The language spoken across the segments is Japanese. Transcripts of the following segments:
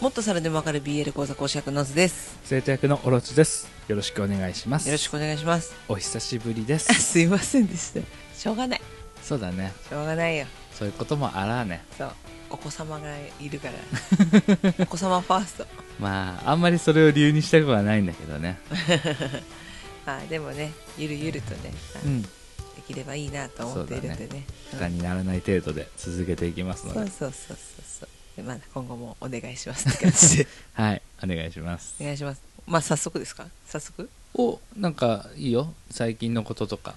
もっとさらでもわかる BL 講座講師役の図です。生徒役のオロチです。よろしくお願いします。よろしくお願いします。お久しぶりです。すいませんでした。しょうがない。そうだね。しょうがないよ。そういうこともあらね。そう。お子様がいるから。お子様ファースト。まああんまりそれを理由にしたくはないんだけどね。まあでもねゆるゆるとね、うん。できればいいなと思っているんでね。負担にならない程度で続けていきますので。そうそうそうそうまあ今後もお願いしますって感じで。はいお願いします。お願いします。まあ早速ですか？早速？おなんかいいよ。最近のこととか。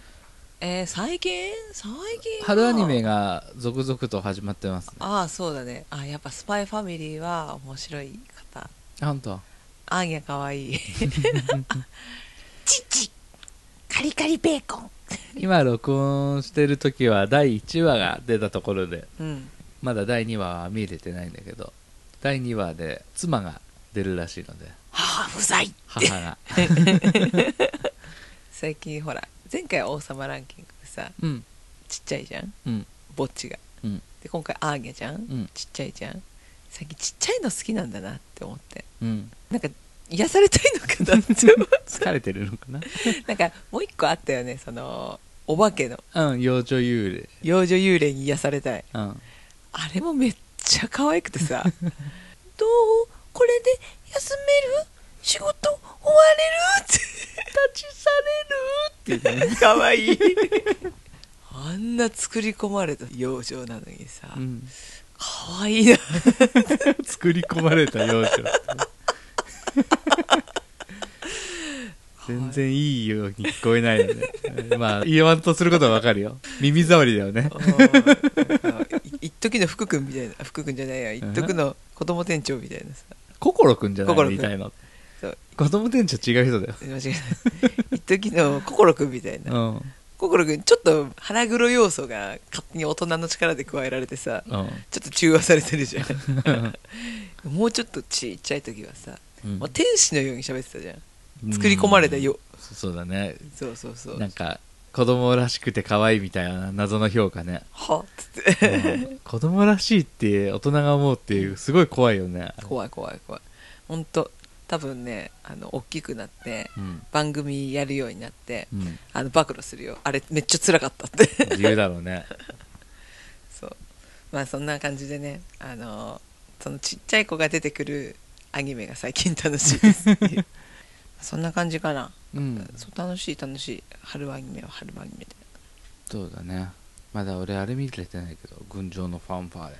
えー、最近？最近は。春アニメが続々と始まってますね。ああそうだね。あやっぱスパイファミリーは面白い方。あ本当？アーニャかわい。い チチ。カリカリベーコン。今録音してる時は第1話が出たところで。うんまだ第2話は見れてないんだけど第2話で妻が出るらしいので母不在母が。最近ほら前回王様ランキングでさうん。ちっちゃいじゃん？うん。ぼっちが。うん。で今回アーニャじゃん、うん。ちっちゃいじゃん？最近ちっちゃいの好きなんだなって思って。うん。なんか癒されたいのかなって思う。疲れてるのかな？んかもう一個あったよねそのお化けの。なうん幼女幽霊。幼女幽霊に癒されたい。うんあれもめっちゃ可愛くてさ。どう？これで休める？仕事終われる？って。立ち去れる？って。可愛い。あんな作り込まれた幼女なのにさ、うん。可愛いな。作り込まれた幼女全然いいように聞こえないので。まあ言わんとすることはわかるよ。耳障りだよね。い一時の福君みたいな福君じゃないや。一時の子供店長みたいなさ。心くんじゃない？みたいのそう。子供店長違う人だよ。間違えない。一時の心君みたいな。うん。心君ちょっと腹黒要素が勝手に大人の力で加えられてさうん。ちょっと中和されてるじゃん。もうちょっとちっちゃい時はさ、うん。天使のように喋ってたじゃん作り込まれたよ、そそうだね。そうそうそう。なんか子供らしくて可愛いみたいな謎の評価ね。はっつって。うん。子供らしいって大人が思うっていうすごい怖いよね。怖い怖い怖い。本当多分ねあの大きくなってうん。番組やるようになってうん。あの暴露するよ。あれめっちゃ辛かったって。言うだろうね。そう。まあそんな感じでねあのそのちっちゃい子が出てくるアニメが最近楽しいですっていうそんな感じかな、うん。そう楽しい楽しい。春アニメは春アニメで。そうだね。まだ俺あれ見れてないけど群青のファンファーレ。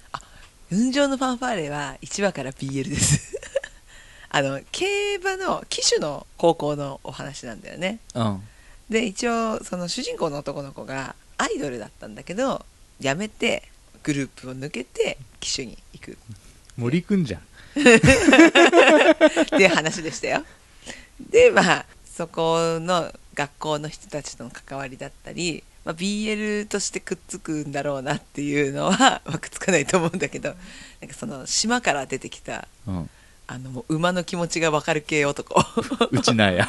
雲上のファンファーレは1話から BL です。あの競馬の騎手の高校のお話なんだよね。うん。で一応その主人公の男の子がアイドルだったんだけど辞めてグループを抜けて騎手に行く。森くんじゃん。っていう話でしたよでまあそこの学校の人たちとの関わりだったり、まあ、BL としてくっつくんだろうなっていうのは、まあ、くっつかないと思うんだけどなんかその島から出てきたうん。あのもう馬の気持ちが分かる系男。うちなんや。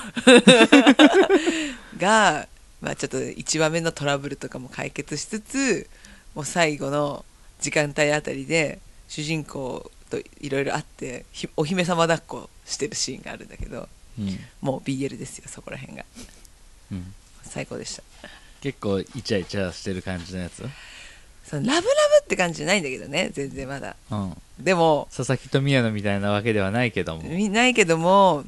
が、まあ、ちょっと1話目のトラブルとかも解決しつつもう最後の時間帯あたりで主人公といろいろあってひお姫様抱っこしてるシーンがあるんだけどうん。もう BL ですよそこら辺が。うん。最高でした。結構イチャイチャしてる感じのやつ？そのラブラブって感じじゃないんだけどね全然まだ。うん。でも佐々木と宮野みたいなわけではないけども、見ないけども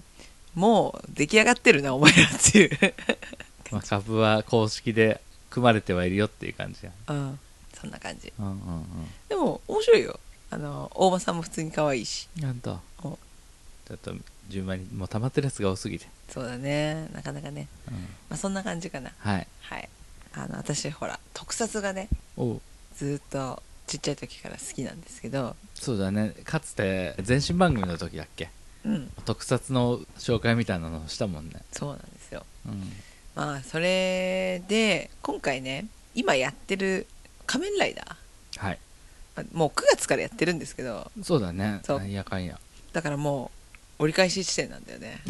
もう出来上がってるなお前らっていう、まあ、株は公式で組まれてはいるよっていう感じや。うん、そんな感じ。うんうんでも面白いよ。あの大場さんも普通に可愛いし。うんなん。とおちょっと順番にもう溜まってるやつが多すぎて、そうだね。なかなかね、うん、まあ、そんな感じかな。はい。はい。あの私ほら特撮がねずーっとちっちゃい時から好きなんですけど。そうだね。かつて前身番組の時だっけ？うん。特撮の紹介みたいなのをしたもんね。そうなんですよ。うん。まあそれで今回ね今やってる「仮面ライダー。はい」まあもう9月からやってるんですけど。そうだね。そう。なんやかんや。だからもう折り返し地点なんだよね。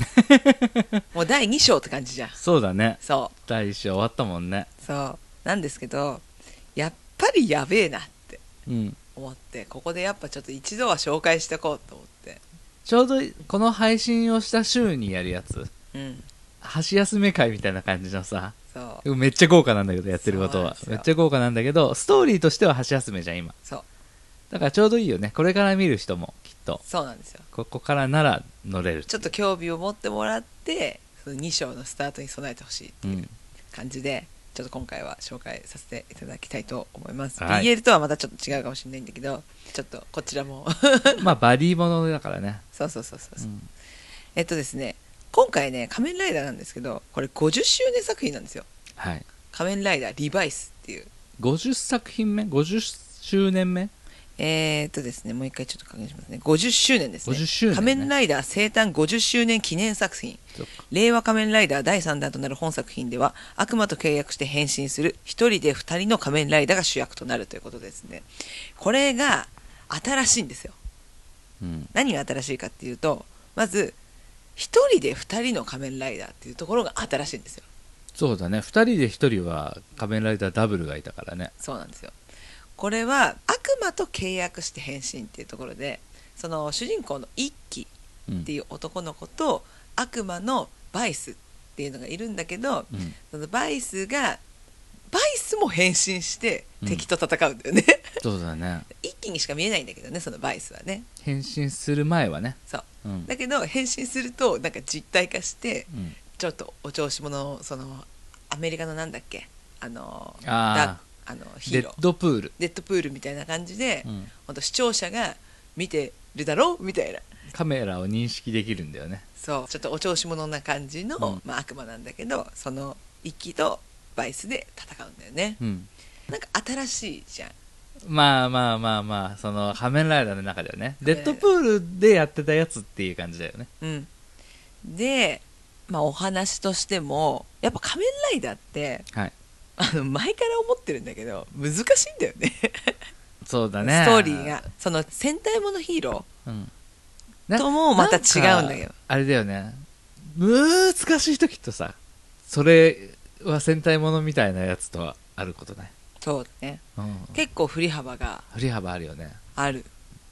もう第2章って感じじゃん。そうだね。そ第一章終わったもんね。うそう。なんですけどやっぱりやべえなってうん。思ってここでやっぱちょっと一度は紹介しておこうと思って。ちょうどこの配信をした週にやるやつ。うん。箸休め会みたいな感じのさ。そう。めっちゃ豪華なんだけどやってることは。めっちゃ豪華なんだけどストーリーとしては箸休めじゃん今。そう。だからちょうどいいよね。これから見る人もと。そうなんですよ。ここからなら乗れる。ちょっと興味を持ってもらってその2章のスタートに備えてほしいってういうん。感じで、ちょっと今回は紹介させていただきたいと思います、はい。BL とはまたちょっと違うかもしれないんだけどちょっとこちらも。まあバディものだからね、そうそうそうそう、う。ん。えっとですね今回ね仮面ライダーなんですけどこれ50周年作品なんですよ。はい。仮面ライダーリバイスっていう。50作品目？50周年目？えー、っとですねもう一回ちょっと確認しますね。50周年ですね。50周年ね。仮面ライダー生誕50周年記念作品。令和仮面ライダー第3弾となる本作品では悪魔と契約して変身する一人で二人の仮面ライダーが主役となるということですね。これが新しいんですよ。うん。何が新しいかっていうとまず一人で二人の仮面ライダーっていうところが新しいんですよ。そうだね。2人で1人は仮面ライダーダブルがいたからね。そうなんですよこれは悪魔と契約して変身っていうところでその主人公の一輝うんっていう男の子と悪魔のバイスっていうのがいるんだけどうんそのバイスがバイスも変身してうん。敵と戦うんだよね、そうだね。一気にしか見えないんだけどねそのバイスはね。変身する前はね。そう。うん。だけど変身するとなんか実体化してうん。ちょっとお調子者のそのアメリカのなんだっけ？あのあだあのヒデッー。ロードプール、デッドプールみたいな感じで、うん。ほんと視聴者が見てるだろうみたいな。カメラを認識できるんだよね。そう。ちょっとお調子者な感じの、うん。まあ、悪魔なんだけどその一輝とバイスで戦うんだよね。うん。なんか新しいじゃん。まあまあまあまあその仮面ライダーの中ではね。デッドプールでやってたやつっていう感じだよね。うん。でまあお話としてもやっぱ仮面ライダーってはいあの前から思ってるんだけど難しいんだよね。そうだね。ストーリーが。その戦隊ものヒーロうん。ーともまた違うんだけど。あれだよね。難しい時とさそれは戦隊ものみたいなやつとはあることない、そうだね。うん、結構振り幅が振り幅あるよね。ある。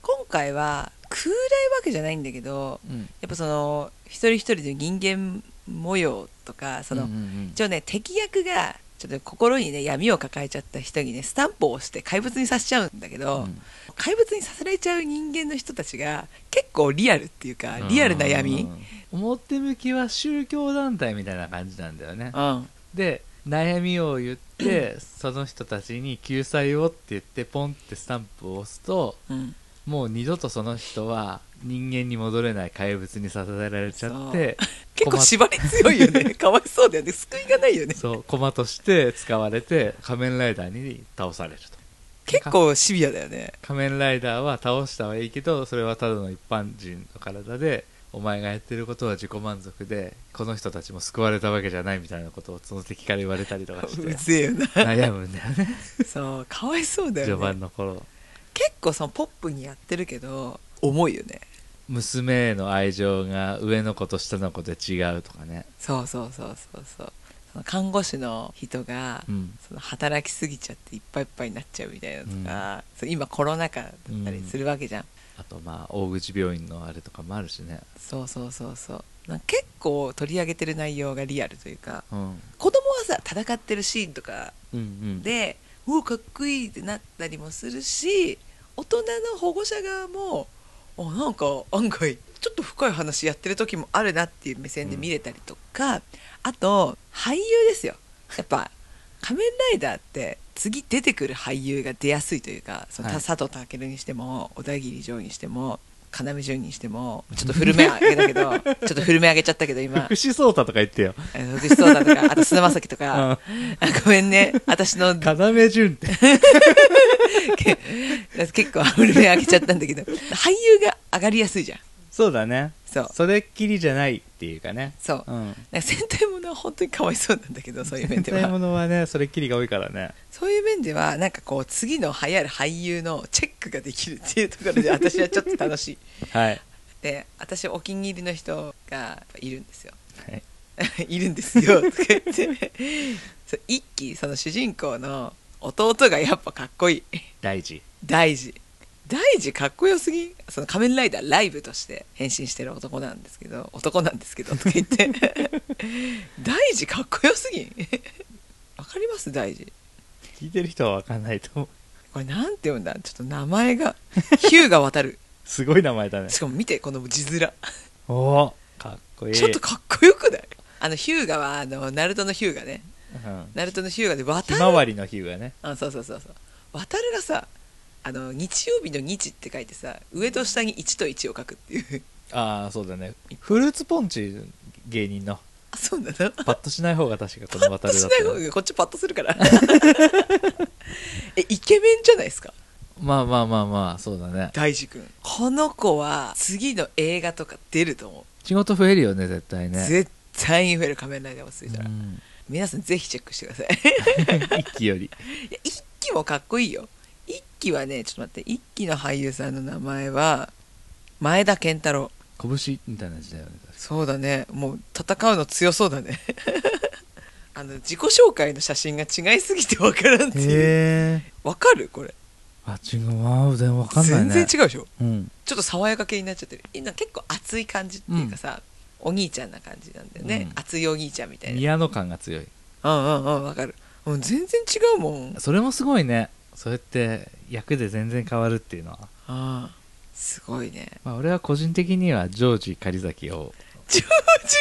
今回は空来わけじゃないんだけどうん。やっぱその一人一人の人間模様とかその、うんうんうん。一応ね敵役がちょっと心にね闇を抱えちゃった人にねスタンプを押して怪物にさせちゃうんだけど、うん。怪物にさせられちゃう人間の人たちが結構リアルっていうかリアルな闇。うん表向きは宗教団体みたいな感じなんだよね。うん。で悩みを言ってその人たちに救済をって言ってポンってスタンプを押すとうん。もう二度とその人は人間に戻れない怪物にさせられちゃって 結構縛り強いよね。かわいそうだよね。救いがないよね。そう駒として使われて仮面ライダーに倒されると。結構シビアだよね。仮面ライダーは倒したはいいけどそれはただの一般人の体でお前がやってることは自己満足でこの人たちも救われたわけじゃないみたいなことをその敵から言われたりとかしうて悩むんだよね。そうかわいそうだよ序ね盤の頃。結構そのポップにやってるけど重いよね娘への愛情が上の子と下の子で違うとかね。そうそうそうそうそう。看護師の人が、うん。その働きすぎちゃっていっぱいいっぱいになっちゃうみたいなのとか、そう今コロナ禍だったりするわけじゃん、あとまあ大口病院のあれとかもあるしね。そうそうそうそう。結構取り上げてる内容がリアルというかうん。子供はさ戦ってるシーンとかうんうん。でうおかっこいいってなったりもするし大人の保護者側もあなんか案外ちょっと深い話やってる時もあるなっていう目線で見れたりとか、あと俳優ですよ。やっぱ仮面ライダーって次出てくる俳優が出やすいというかそのはい。佐藤健にしても小田切城にしても要潤にしてもちょっと古め上げたけど ちょっと古め上げちゃったけど今。福士蒼太とか言ってよ。えー福士蒼太とか あと菅田将暉とか、あごめんね。私の 要潤って。け結構古め上げちゃったんだけど。俳優が上がりやすいじゃん。そうだねそう。それっきりじゃないっていうかね。そう。うん。戦隊ものは本当にかわいそうなんだけど そういう面で戦隊はものはねそれっきりが多いからね。そういう面ではなんかこう次の流行る俳優のチェックができるっていうところで私はちょっと楽しい。はい。で私お気に入りの人がいるんですよ。はい。いるんですよとか言って。そう一気その主人公の弟がやっぱかっこいい。大事。大事大事かっこよすぎんその仮面ライダーライブとして変身してる男なんですけど男なんですけどとか言って。大事かっこよすぎ。んわかります？大事聞いてる人は分かんないと思う。これなんて読んだ？ちょっと名前がヒューが渡る。すごい名前だね。しかも見てこの字面。おおかっこいい。ちょっとかっこよくない？あのヒューガはあのナルトのヒューガね。うん。ナルトのヒューガで渡る。ひまわりの日がね。あそうそうそうそう。渡るがさあの日曜日の日って書いてさ上と下に1と1を書くっていう。ああそうだね。フルーツポンチ芸人の。あそうなの？パッとしない方が確かこの渡るだっパッとしない方がこっちパッとするから。えイケメンじゃないですか？まあまあまあまあそうだね。大志くんこの子は次の映画とか出ると思仕事増えるよね絶対う、ね。絶対に増える仮面ライダーをついたら、うん。皆さんぜひチェックしてください。一気より。いや一期もかっこいいよ。一期はねちょっと待って一期の俳優さんの名前は前田健太郎。拳みたいな時代よねそうだね。もう戦うの強そうだね。あの自己紹介の写真が違いすぎて分からんっていう。かる？これ。あ違う。わ全然わかんないね。全然違うでしょ？うん。ちょっと爽やか系になっちゃってる。今結構熱い感じっていうかさ、お兄ちゃんな感じなんだよね、うん。熱いお兄ちゃんみたいな。宮野感が強い。うんうんうん分かる。もう全然違うもん。それもすごいねそうやって役で全然変わるっていうのは、ああすごいね。まあ、俺は個人的にはジョージ狩崎を。ジョージ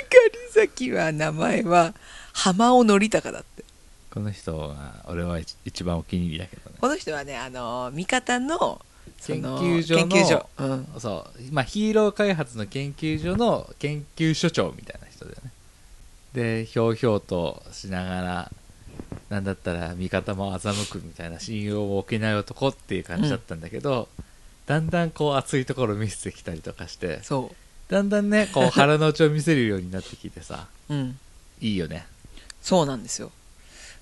狩崎は名前は浜尾則隆だって。この人が俺は一一番お気に入りだけどね。この人はねあの味方の研究所の研究所。うん、そう。まあヒーロー開発の研究所の研究所長みたいな人だよね。でひょうひょうとしながらなんだったら味方も欺くみたいな信用を置けない男っていう感じだったんだけど、だんだんこう熱いところを見せてきたりとかしてそだんだんねこう腹の内を見せるようになってきてさううん。いいよね。そうなんですよ。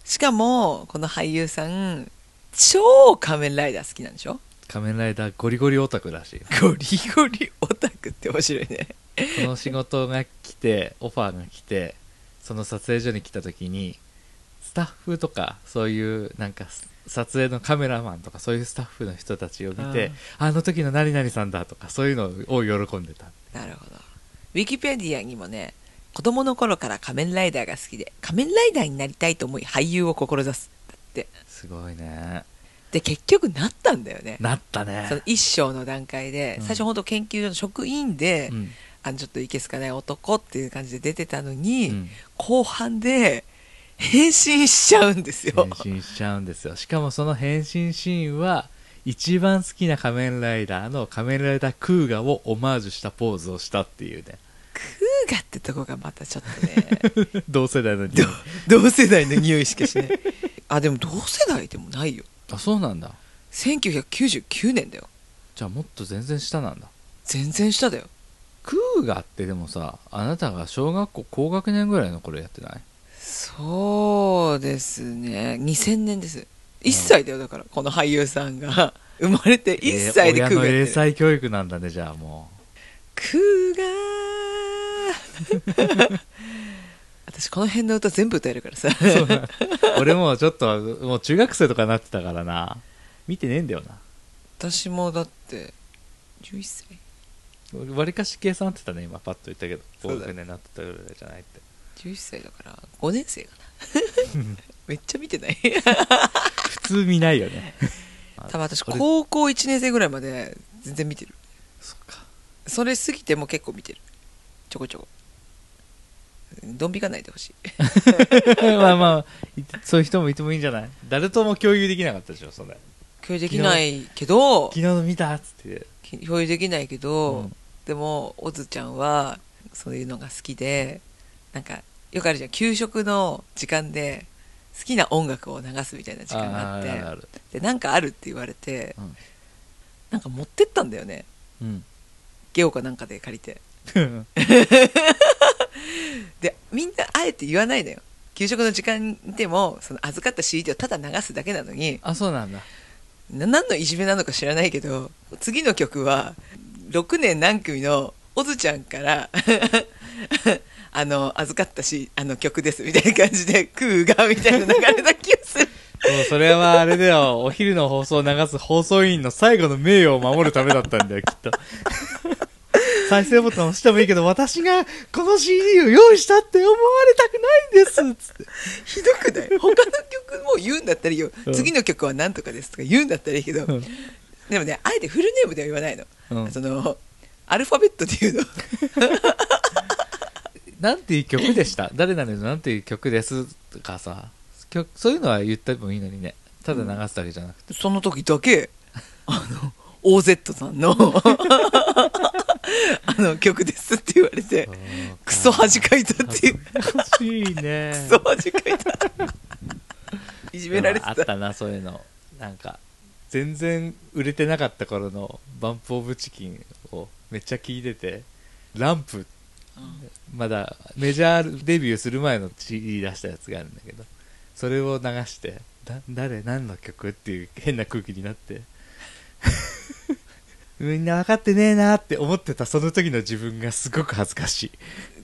しかもこの俳優さん超仮面ライダー好きなんでしょ？仮面ライダーゴリゴリオタクらしいゴリゴリオタクって面白いね。この仕事が来てオファーが来てその撮影所に来た時にスタッフとかそういうなんかす撮影のカメラマンとかそういうスタッフの人たちを見てあの時の何々さんだとかそういうのを喜んでた。なるほど。ウィキペディアにもね子供の頃から仮面ライダーが好きで仮面ライダーになりたいと思い俳優を志すだって。すごいね。で結局なったんだよね。なったね。その一章の段階で、うん。最初本当研究所の職員で、うん。あのちょっといけすかない男っていう感じで出てたのに、うん。後半で変身しちゃうんですよ。変身しちゃうんですよ。しかもその変身シーンは一番好きな仮面ライダーの仮面ライダークーガをオマージュしたポーズをしたっていうね。クーガってとこがまたちょっとね。同世代のど同世代の匂いしかしない。あでも同世代でもないよ。あそうなんだ。1999年だよ。じゃあもっと全然下なんだ。全然下だよ。クーガってでもさあなたが小学校高学年ぐらいの頃やってない？そうですね。2000年です。1歳だよだから。この俳優さんが。生まれて1歳でクーガえー親のやってる英才教育なんだねじゃあもクーガー。私この辺の歌全部歌えるからさ。俺もちょっともう中学生とかなってたからな。見てねえんだよな。私もだって11歳。わりかし計算合ってたね今パッと言ったけど。そう年になってたぐらいじゃないって11歳だから5年生かな。めっちゃ見てない。普通見ないよね。多分私高校1年生ぐらいまで全然見てる。そっか。それ過ぎても結構見てる。ちょこちょこ。ドン引かないでほしい。まあまあそういう人もいてもいいんじゃない？誰とも共有できなかったでしょそれ。共有できないけど昨日の見たっつって。共有できないけど、うん。でもオズちゃんはそういうのが好きでなんかよくあるじゃん。給食の時間で好きな音楽を流すみたいな時間があってあでなんかあるって言われて、うん。なんか持ってったんだよね。うん。ゲオかなんかで借りて。でみんなあえて言わないのよ。給食の時間でもその預かった CD をただ流すだけなのにあそうなんだ。な何のいじめなのか知らないけど次の曲は6年何組のオズちゃんからあの預かったしあの曲ですみたいな感じでクーガーみたいな流れた気がする。もうそれはあれだよ、お昼の放送を流す放送委員の最後の名誉を守るためだったんだよ、きっと。再生ボタン押してもいいけど、私がこの CD を用意したって思われたくないんですつって。ひどくない？他の曲も言うんだったらいいよ、うん。次の曲は何とかですとか言うんだったらいいけど、うん。でもねあえてフルネームでは言わないの、うん。そのアルファベットで言うのなんていう曲でした？誰々のなんていう曲です？とかさ、曲そういうのは言ってもいいのにね。ただ流すだけじゃなくて。その時だけあの OZ さんの あの曲ですって言われてクソ恥かいたっていう恥ずかしいね。クソ恥かいたいじめられてたあったな、そういうの。なんか、全然売れてなかった頃のバンプオブチキンをめっちゃ聞いてて、ランプ、まだメジャーデビューする前の CD 出したやつがあるんだけど、それを流して、だ誰何の曲っていう変な空気になって、みんな分かってねえなって思ってたその時の自分がすごく恥ずかしい。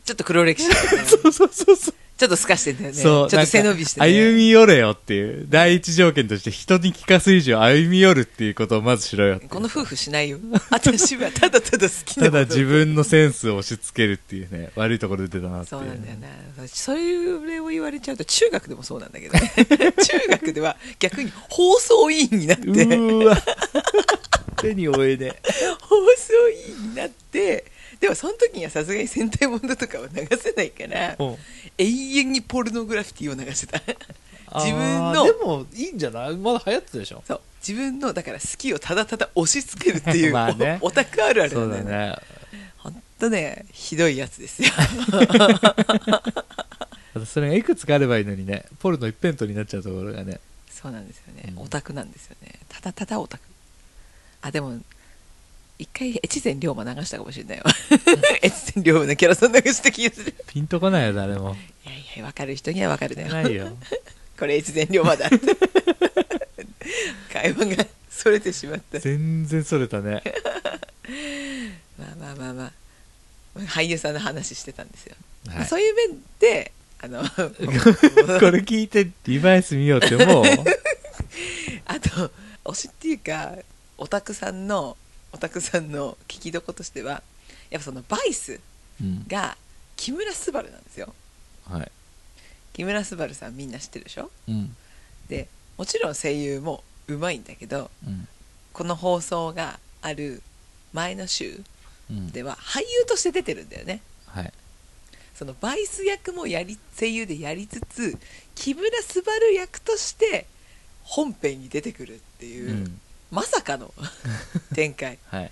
ちょっと黒歴史だよね そうそうそうそう。ちょっと透かしてんだよねそう。ちょっと背伸びして、ね、歩み寄れよっていう、第一条件として人に聞かす以上歩み寄るっていうことをまずしろよ。この夫婦しないよ私はただただ好きなただ自分のセンスを押し付けるっていうね、悪いところで出たなっていう。そうなんだよなそれを言われちゃうと中学でもそうなんだけどね 中学では逆に放送委員になってうーわ。手に負えね放送委員になってでもその時にはさすがに戦隊ものとかは流せないからうん。永遠にポルノグラフィティを流してた自分のでも、いいんじゃない？まだ流行ってたでしょ？そう。自分のだから好きをただただ押し付けるっていう まあね。おオタクあるあるそうなんだよね。だね。ほんとねひどいやつですよ。あとそれがいくつかあればいいのにね、ポルノ一辺倒になっちゃうところがね。そうなんですよね、うんオタクなんですよね。ただただオタク。あでも一回越前龍馬流したかもしれないわ。越前龍馬のキャラソン流した気がする。ピンとこないよ、誰も。いやいや分かる人には分かるね。ないよ。これ越前龍馬だ。っ て会話がそれてしまった。全然それたね。まあまあまあまあ。俳優さんの話してたんですよ、まあはいそういう面であのこれ聞いてリバイス見ようって思う？あと推しっていうかオタクさんのオタクさんの聞きどことしてはやっぱそのバイスうん。が木村昴なんですよはい。木村昴さんみんな知ってるでしょ？うん。でもちろん声優もうまいんだけどうん。この放送がある前の週うん。では俳優として出てるんだよねはい。そのバイス役もやり声優でやりつつ木村昴役として本編に出てくるっていう、うん。まさかの 展開はい。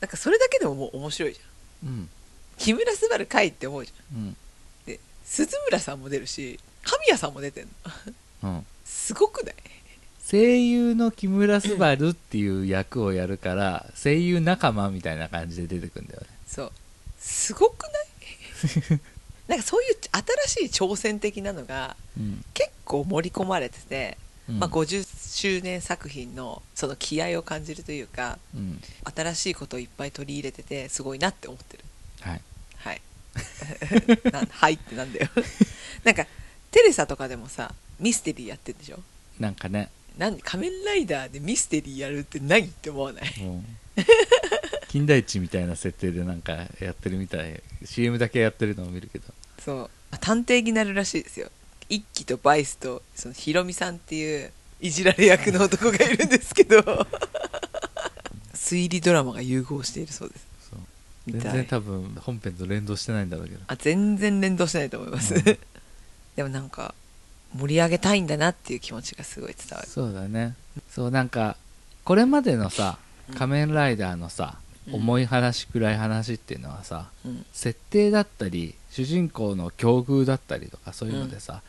なんかそれだけでももう面白いじゃんうん。木村昴かいって思うじゃんうん。で鈴村さんも出るし神谷さんも出てんのうん。すごくない？声優の木村昴っていう役をやるから、声優仲間みたいな感じで出てくるんだよね。そうすごくない？なんかそういう新しい挑戦的なのがうん。結構盛り込まれてて、うんまあ、50周年作品のその気合を感じるというかうん。新しいことをいっぱい取り入れててすごいなって思ってる。はい。はい。なはいってなんだよ。なんかテレサとかでもさミステリーやってるでしょ？なんかね、なん仮面ライダーでミステリーやるって何って思わない？金田一みたいな設定でなんかやってるみたい。CM だけやってるのを見るけど。そう。探偵になるらしいですよ一輝とバイスとそのヒロミさんっていういじられ役の男がいるんですけど。推理ドラマが融合しているそうです。全然多分本編と連動してないんだろうけど。あ全然連動してないと思います、うん。でもなんか盛り上げたいんだなっていう気持ちがすごい伝わる。そうだね。そう、なんか、これまでのさうん、仮面ライダーのさ、うん重い話、暗い話っていうのはさ、うん。設定だったり主人公の境遇だったりとかそういうのでさ、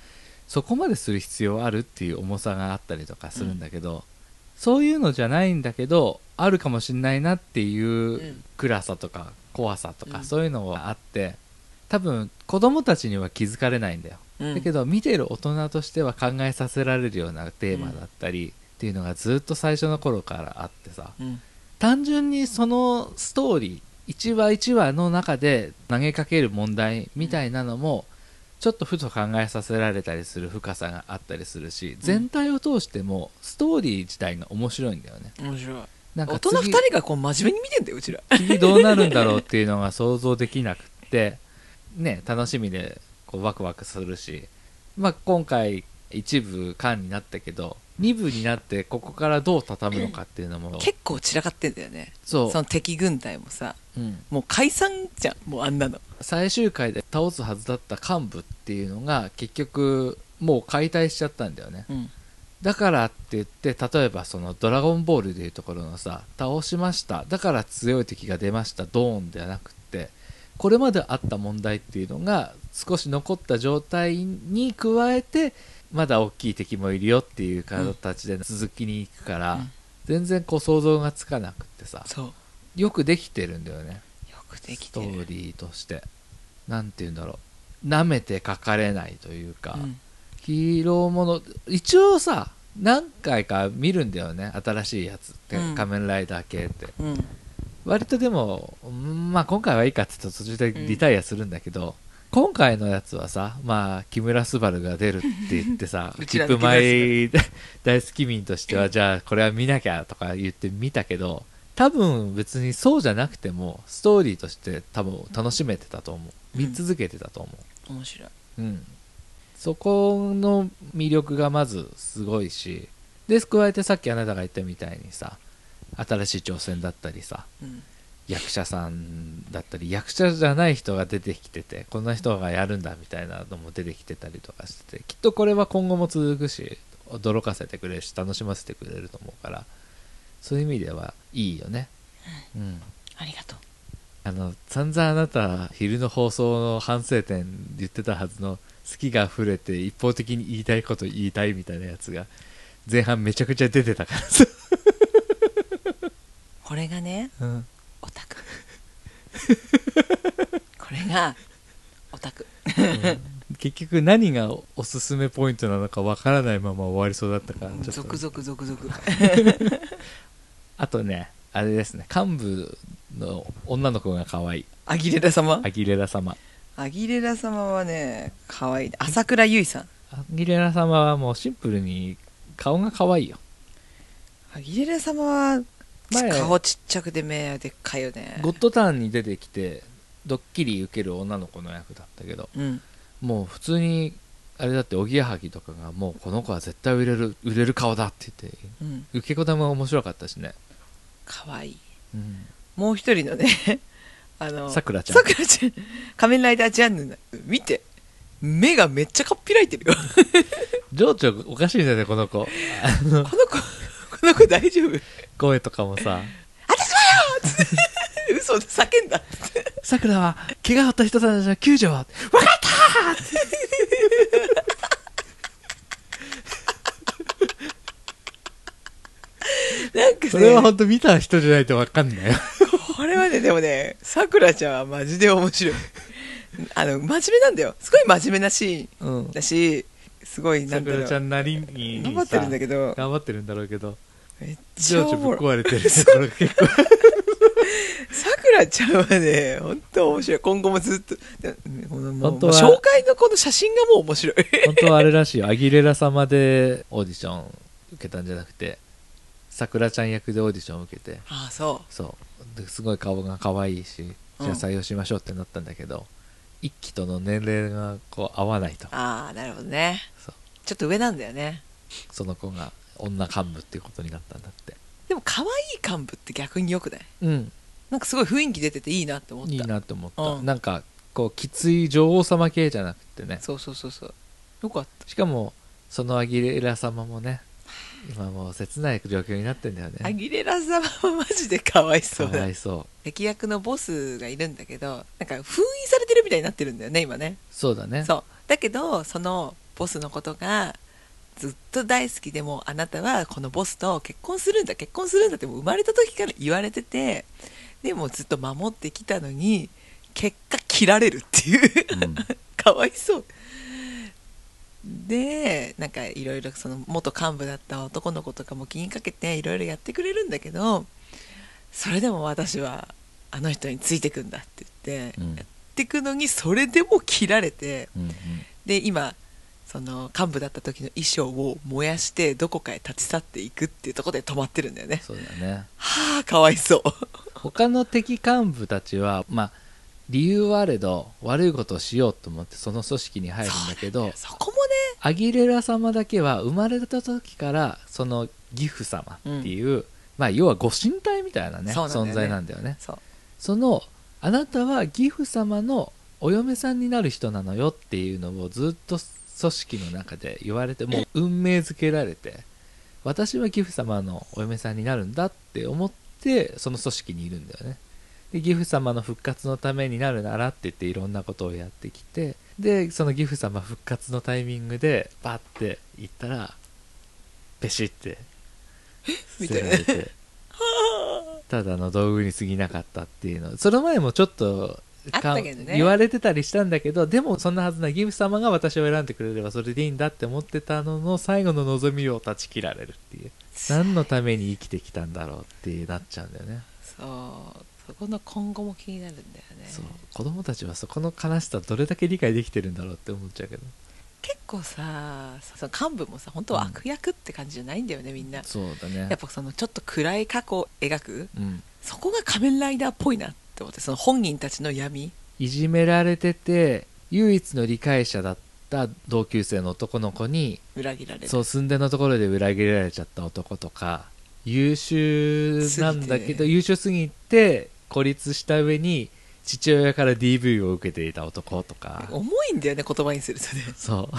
そこまでする必要あるっていう重さがあったりとかするんだけど、そういうのじゃないんだけどあるかもしんないなっていううん暗さとか怖さとか、うん。そういうのがあって多分子供たちには気づかれないんだよ、うんだけど見てる大人としては考えさせられるようなテーマだったり、っていうのがずっと最初の頃からあってさ、うん単純にそのストーリー1話1話の中で投げかける問題みたいなのもちょっとふと考えさせられたりする深さがあったりするし全体を通してもストーリー自体が面白いんだよね。面白い。なんか大人次2人がこう真面目に見てんだようちら。次どうなるんだろうっていうのが想像できなくってね楽しみでこうワクワクするし、まあ、今回一部間になったけど二部になってここからどう畳むのかっていうのも。結構散らかってんだよね。そう。その敵軍隊もさ。うん、もう解散じゃんもうあんなの。最終回で倒すはずだった幹部っていうのが結局もう解体しちゃったんだよね。うん。だからって言って例えばその「ドラゴンボール」でいうところのさ倒しました。だから強い敵が出ました。ドーンではなくってこれまであった問題っていうのが少し残った状態に加えてまだ大きい敵もいるよっていう形で続きに行くから、うん。全然こう想像がつかなくってさよくできてるんだよね。よくできストてるーリーとして。なんて言うんだろう。舐めて書かれないというか、うん。ヒーローもの一応さ何回か見るんだよね。新しいやつって、うん。仮面ライダー系って。うん。割とでもうんまあ今回はいいかって言って途中でリタイアするんだけど、今回のやつはさまあ木村昴が出るって言ってさ うち切らの符前大好き民としては じゃあこれは見なきゃとか言って見たけど多分別にそうじゃなくてもストーリーとして多分楽しめてたと思う。見続けてたと思う、面白い。うん、そこの魅力がまずすごいしで加えてさっきあなたが言ったみたいにさ新しい挑戦だったりさうん役者さんだったり役者じゃない人が出てきててこんな人がやるんだみたいなのも出てきてたりとかしててきっとこれは今後も続くし驚かせてくれるし楽しませてくれると思うからそういう意味ではいいよね。うん。ありがとう。あの散々あなた昼の放送の反省点言ってたはずの好きが溢れて一方的に言いたいこと言いたいみたいなやつが前半めちゃくちゃ出てたからさ、これがねうん、これがオタク。結局何がおすすめポイントなのかわからないまま終わりそうだったからちょっと。続々続々。あとねあれですね。幹部の女の子が可愛い。アギレラ様？アギレラ様。アギレラ様はね可愛い。朝倉優衣さん。アギレラ様はもうシンプルに顔が可愛いよ。アギレラ様は前。顔ちっちゃくて目でっかいよね。ゴッドターンに出てきてドッキリ受ける女の子の役だったけどうん。もう普通にあれだっておぎやはぎとかがもうこの子は絶対売れる売れる顔だって言ってうん。受け答えも面白かったしね。可愛い。うん。もう一人のね あのさくらちゃん。さくらちゃん。仮面ライダージャンヌの見て。目がめっちゃかっぴらいてるよ。情緒おかしいんだよね この子。この子この子大丈夫？声とかもさ。嘘で叫んだって。さくらは怪我を負った人たちの救助を分か なんかね。それは本当見た人じゃないと分かんないよ。これはねでもねさくらちゃんはマジで面白い。あの真面目なんだよ。すごい真面目なシーンうん。だしすごいなさくんだろう。らちゃんなりに頑張ってるんだけど。頑張ってるんだろうけどめっちゃ情緒ぶっ壊れてるところが結構。さくらちゃんはね本当面白い。今後もずっとでこのもう本当は紹介のこの写真がもう面白い。本当はあれらしいよ。アギレラ様でオーディション受けたんじゃなくてさくらちゃん役でオーディションを受けて。ああそそう。ですごい顔が可愛いしじゃあ採用しましょうってなったんだけど、一期との年齢がこう合わないと。うああなるほどね。そう。ちょっと上なんだよね。その子が女幹部っていうことになったんだって。でも可愛い幹部って逆によくない？うん。なんかすごい雰囲気出てていいなって思った。いいなって思った、うん。なんかこうきつい女王様系じゃなくてね。そうそうそうそう。よかった。しかもそのアギレラ様もね今もう切ない状況になってんだよね。アギレラ様はマジでかわいかそう。だわいそう。敵役のボスがいるんだけどなんか封印されてるみたいになってるんだよね今ね。そうだね。そう。だけどそのボスのことがずっと大好きでもあなたはこのボスと結婚するんだ結婚するんだってもう生まれた時から言われててでもずっと守ってきたのに結果切られるっていううん。かわいそう。でなんかいろいろその元幹部だった男の子とかも気にかけていろいろやってくれるんだけどそれでも私はあの人についてくんだって言って、うん。っていくのにそれでも切られてうんうん。で今その幹部だった時の衣装を燃やしてどこかへ立ち去っていくっていうところで止まってるんだよね。そうだね。はあかわいそう。他の敵幹部たちはまあ理由はあれど悪いことをしようと思ってその組織に入るんだけどそこもアギレラ様だけは生まれた時からその義父様っていう、まあ要はご神体みたいなねね存在なんだよね。そのあなたは義父様のお嫁さんになる人なのよっていうのをずっと組織の中で言われてもう運命づけられて私は義父様のお嫁さんになるんだって思ってその組織にいるんだよね。で義父様の復活のためになるならって言っていろんなことをやってきてでその義父様復活のタイミングでバッて行ったらペシって捨てられて。ただの道具に過ぎなかったっていうの。その前もちょっとあったけどね。言われてたりしたんだけどでもそんなはずない。義父様が私を選んでくれればそれでいいんだって思ってたのの最後の望みを断ち切られるっていう。何のために生きてきたんだろうってなっちゃうんだよねそう。そこの今後も気になるんだよね。そう。子供たちはそこの悲しさどれだけ理解できてるんだろうって思っちゃうけど。結構さその幹部もさ本当は悪役って感じじゃないんだよねみんな。そうだね。やっぱそのちょっと暗い過去を描く。うん。そこが仮面ライダーっぽいなって思ってその本人たちの闇。いじめられてて唯一の理解者だった同級生の男の子に裏切られる。そう寸んでのところで裏切られちゃった男とか優秀なんだけど、優秀すぎて孤立した上に父親から DV を受けていた男とか。重いんだよね言葉にするとね。そう。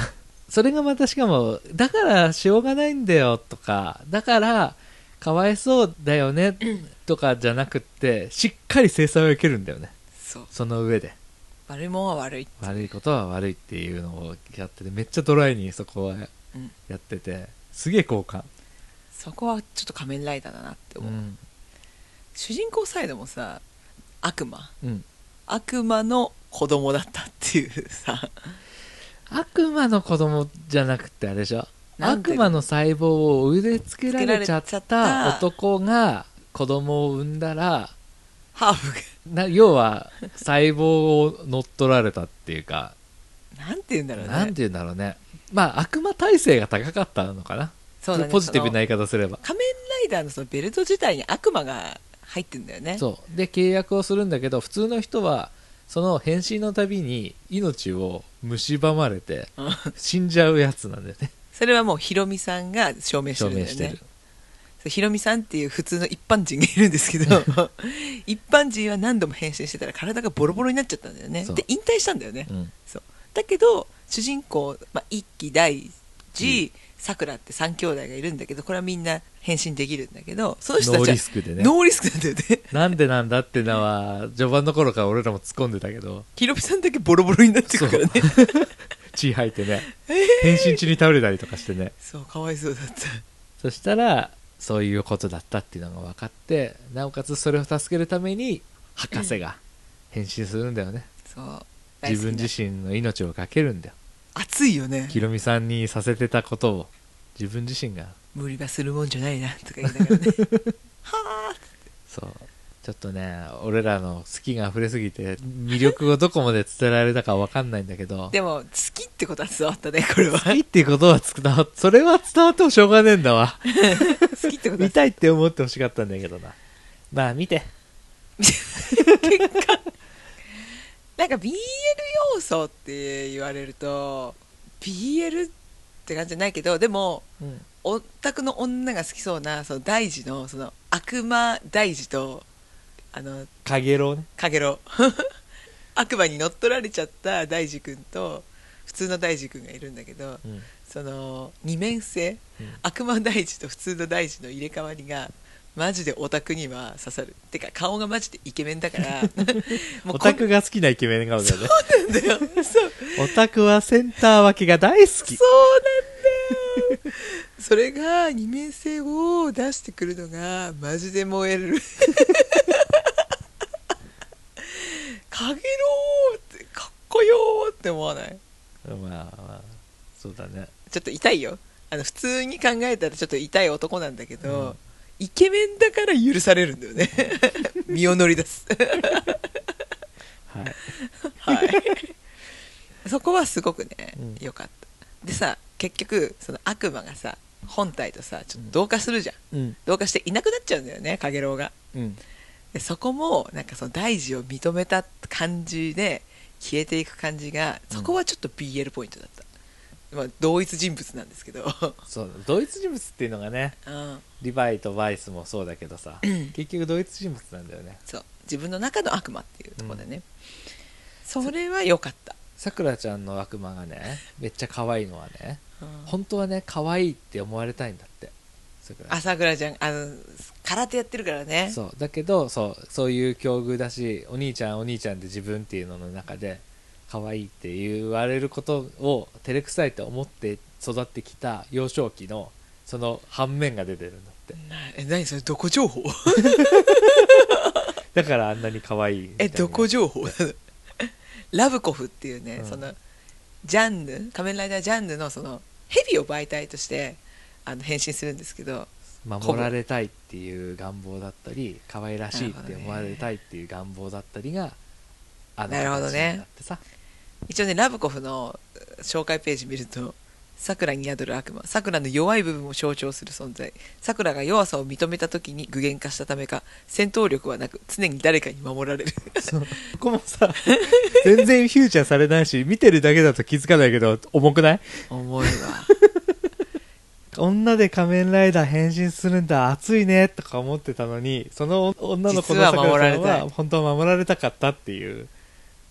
それがまたしかもだからしょうがないんだよとかだからかわいそうだよねとかじゃなくってしっかり制裁を受けるんだよね。そう。その上で。悪いもんは悪い悪いことは悪いっていうのをやっててめっちゃドライにそこはうん。やっててすげえ好感。そこはちょっと仮面ライダーだなって思う、うん。主人公サイドもさ悪魔。うん。悪魔の子供だったっていうさ。悪魔の子供じゃなくてあれでしょ？悪魔の細胞を植え付けられちゃったた男が子供を産んだらハーフな要は細胞を乗っ取られたっていうか。がなんて言うんだろうね。なんて言うんだろうね。まあ悪魔耐性が高かったのかな。そうだね。ポジティブな言い方すれば。仮面ライダーのそのベルト自体に悪魔が入ってんだよね。そう。で契約をするんだけど普通の人はその変身のたびに命を蝕まれてうん。死んじゃうやつなんだよねそれはもうヒロミさんが証明して証るんだよね。明してる。ヒロミさんっていう普通の一般人がいるんですけど 一般人は何度も変身してたら体がボロボロになっちゃったんだよね。で引退したんだよね、うん。そう。だけど主人公、まあ、一期大二さくらって3兄弟がいるんだけどこれはみんな変身できるんだけどその人たノーリスクでね。ノーリスクなんだよね。なんでなんだってのは序盤の頃から俺らも突っ込んでたけど。ヒロミさんだけボロボロになってくからね血吐いてね変身中に倒れたりとかしてね。そうかわいそうだった。そしたらそういうことだったっていうのが分かってなおかつそれを助けるために博士が変身するんだよね。そう。自分自身身の命を懸けるんだよ。熱いよね。ヒロミさんにさせてたことを自分自身が。無理はするもんじゃないなとか言いながらね。はあそうちょっとね俺らの好きが溢れすぎて魅力をどこまで伝えられたか分かんないんだけど。でも好きってことは伝わったねこれは。好きってことは伝わっそれは伝わってもしょうがねえんだわ。好きってことは。見たいって思ってほしかったんだけどな。まあ見て。なんか BL 要素って言われると BL って感じじゃないけどでもうん。オタクの女が好きそうなその大事のその悪魔大事とあのかげろうね。かげろう。悪魔に乗っ取られちゃった大事君と普通の大事君がいるんだけどうん。その二面性、うん。悪魔大事と普通の大事の入れ替わりがマジでオタクには刺さる。てか顔がマジでイケメンだから もオこんタクが好きなイケメン顔だよね。なんだよ。そう。オタクはセンター分けが大好き。そうなんだよそれが二面性を出してくるのがマジで燃える。かげろうってかっこよーって思わない？まあまあそうだね。ちょっと痛いよ。あの普通に考えたらちょっと痛い男なんだけど、イケメンだから許されるんだよね。身を乗り出す。はい。はい。そこはすごくねうん。良、かった。でさ結局その悪魔がさ本体とさちょっと同化するじゃん、うん。同化していなくなっちゃうんだよねかげろうが。うん。でそこもなんかその大事を認めた感じで消えていく感じがそこはちょっと BL ポイントだった、まあ、同一人物なんですけど、そう同一人物っていうのがねうん、リヴァイとバイスもそうだけどさ結局同一人物なんだよね。そう。自分の中の悪魔っていうところでね、それは良かった、さくらちゃんの悪魔がねめっちゃ可愛いのはねうん本当はね可愛いって思われたいんだって。朝倉ちゃんあの空手やってるからね。そう。だけどそうそういう境遇だしお兄ちゃんお兄ちゃんで自分っていうのの中で可愛いって言われることを照れくさいと思って育ってきた幼少期のその反面が出てるんだって。なえ何それどこ情報？だからあんなに可愛いいな。えどこ情報？ラブコフっていうね、うん。そのジャンヌ仮面ライダージャンヌのその蛇を媒体としてあの変身するんですけど守られたいっていう願望だったり可愛らしいって思われたいっていう願望だったりがあのなるほどね。形になってさ。一応ねラブコフの紹介ページ見るとさくらに宿る悪魔。さくらの弱い部分を象徴する存在。さくらが弱さを認めた時に具現化したためか戦闘力はなく常に誰かに守られる。そう。ここもさ全然フューチャーされないし見てるだけだと気づかないけど重くない？重いわ。女で仮面ライダー変身するんだ熱いねとか思ってたのにその女の子の実は守られたい。さくらさんは本当は守られたかったっていう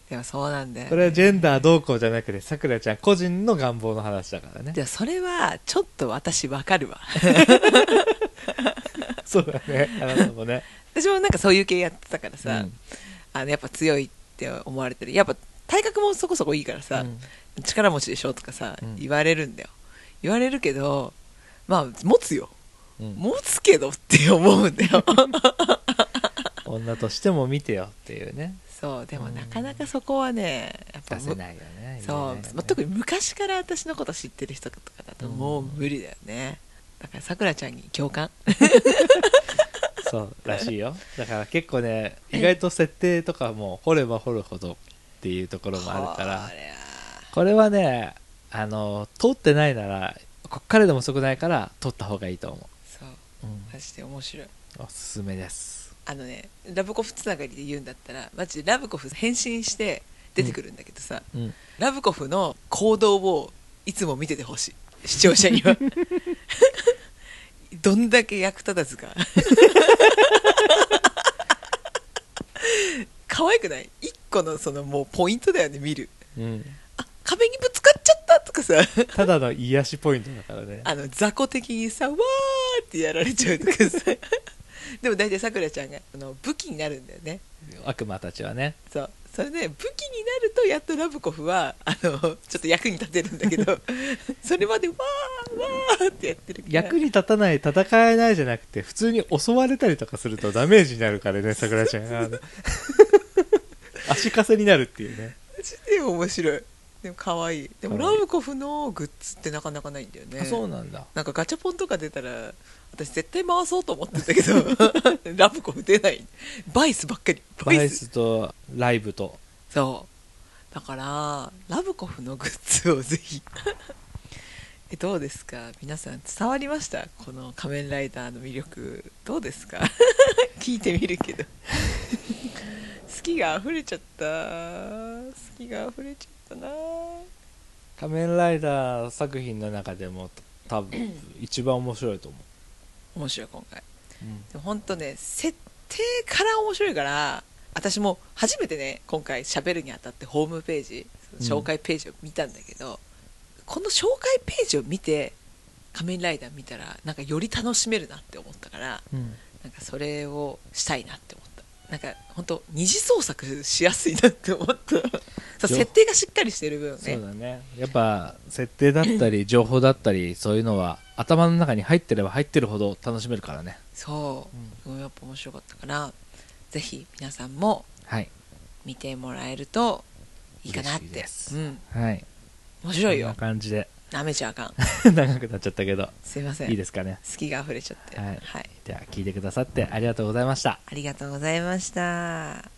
でもそうなんだよ、これはジェンダーどうこうじゃなくてさくらちゃん個人の願望の話だからね。でもそれはちょっと私わかるわ。そうだねあなたもね。私もなんかそういう系やってたからさ、うん。あのやっぱ強いって思われてる。やっぱ体格もそこそこいいからさ、うん。力持ちでしょとかさ、うん。言われるんだよ。言われるけどまあ持つよ。うん。持つけどって思うんだよ。女としても見てよっていうねそうでもうん。なかなかそこはねやっぱ出せないよねそう、ねまあ、特に昔から私のこと知ってる人とかだともう無理だよね、だからさくらちゃんに共感。そうらしいよ。だから結構ね意外と設定とかも掘れば掘るほどっていうところもあるから。これは。ねあの通ってないならこっからでも遅くないから通った方がいいと思そうう、うん。マジで面白い。おすすめですあのねラブコフつながりで言うんだったらマジでラブコフ変身して出てくるんだけどさ、うん。ラブコフの行動をいつも見ててほしい。視聴者には。どんだけ役立たずか。可愛くない？一個のそのもうポイントだよね見る。うん。あ壁にぶつかっちゃったとかさ。ただの癒しポイントだからね。あの雑魚的にさわーってやられちゃうとかさ でも大体さくらちゃんがあの武器になるんだよね。悪魔たちはね。そう。それで武器になるとやっとラブコフはあの ちょっと役に立てるんだけど それまでわーわーってやってる役に立たない戦えないじゃなくて普通に襲われたりとかするとダメージになるからねさくらちゃんあの足かせになるっていうね。で面白い。でも可愛い。でもラブコフのグッズってなかなかないんだよね。あそうなんだ。なんかガチャポンとか出たら私絶対回そうと思ってたけど ラブコフ出ない。バイスばっかり。バイス。とライブと。そう。だからラブコフのグッズをぜひ。えどうですか？皆さん伝わりました？この仮面ライダーの魅力。どうですか？聞いてみるけど。好きが溢れちゃった。好きが溢れちゃったな。仮面ライダー作品の中でも多分一番面白いと思面白い今回。う、でも本当ね設定から面白いから私も初めてね今回喋るにあたってホームページ紹介ページを見たんだけど、この紹介ページを見て仮面ライダー見たらなんかより楽しめるなって思ったからうん。なんかそれをしたいなって思ったなんか本当二次創作しやすいなって思った。設定がしっかりしてる分ね。そうだね。やっぱ設定だったり情報だったりそういうのは頭の中に入ってれば入ってるほど楽しめるからね。そう。すごいやっぱ面白かったからぜひ皆さんもはい。見てもらえるといいかなって。うん。はい。面白いよ。こんな感じで。なめちゃあかん。長くなっちゃったけど。すいません。いいですかね。好きが溢れちゃって。はい。はい、では聞いてくださってありがとうございました。ありがとうございました。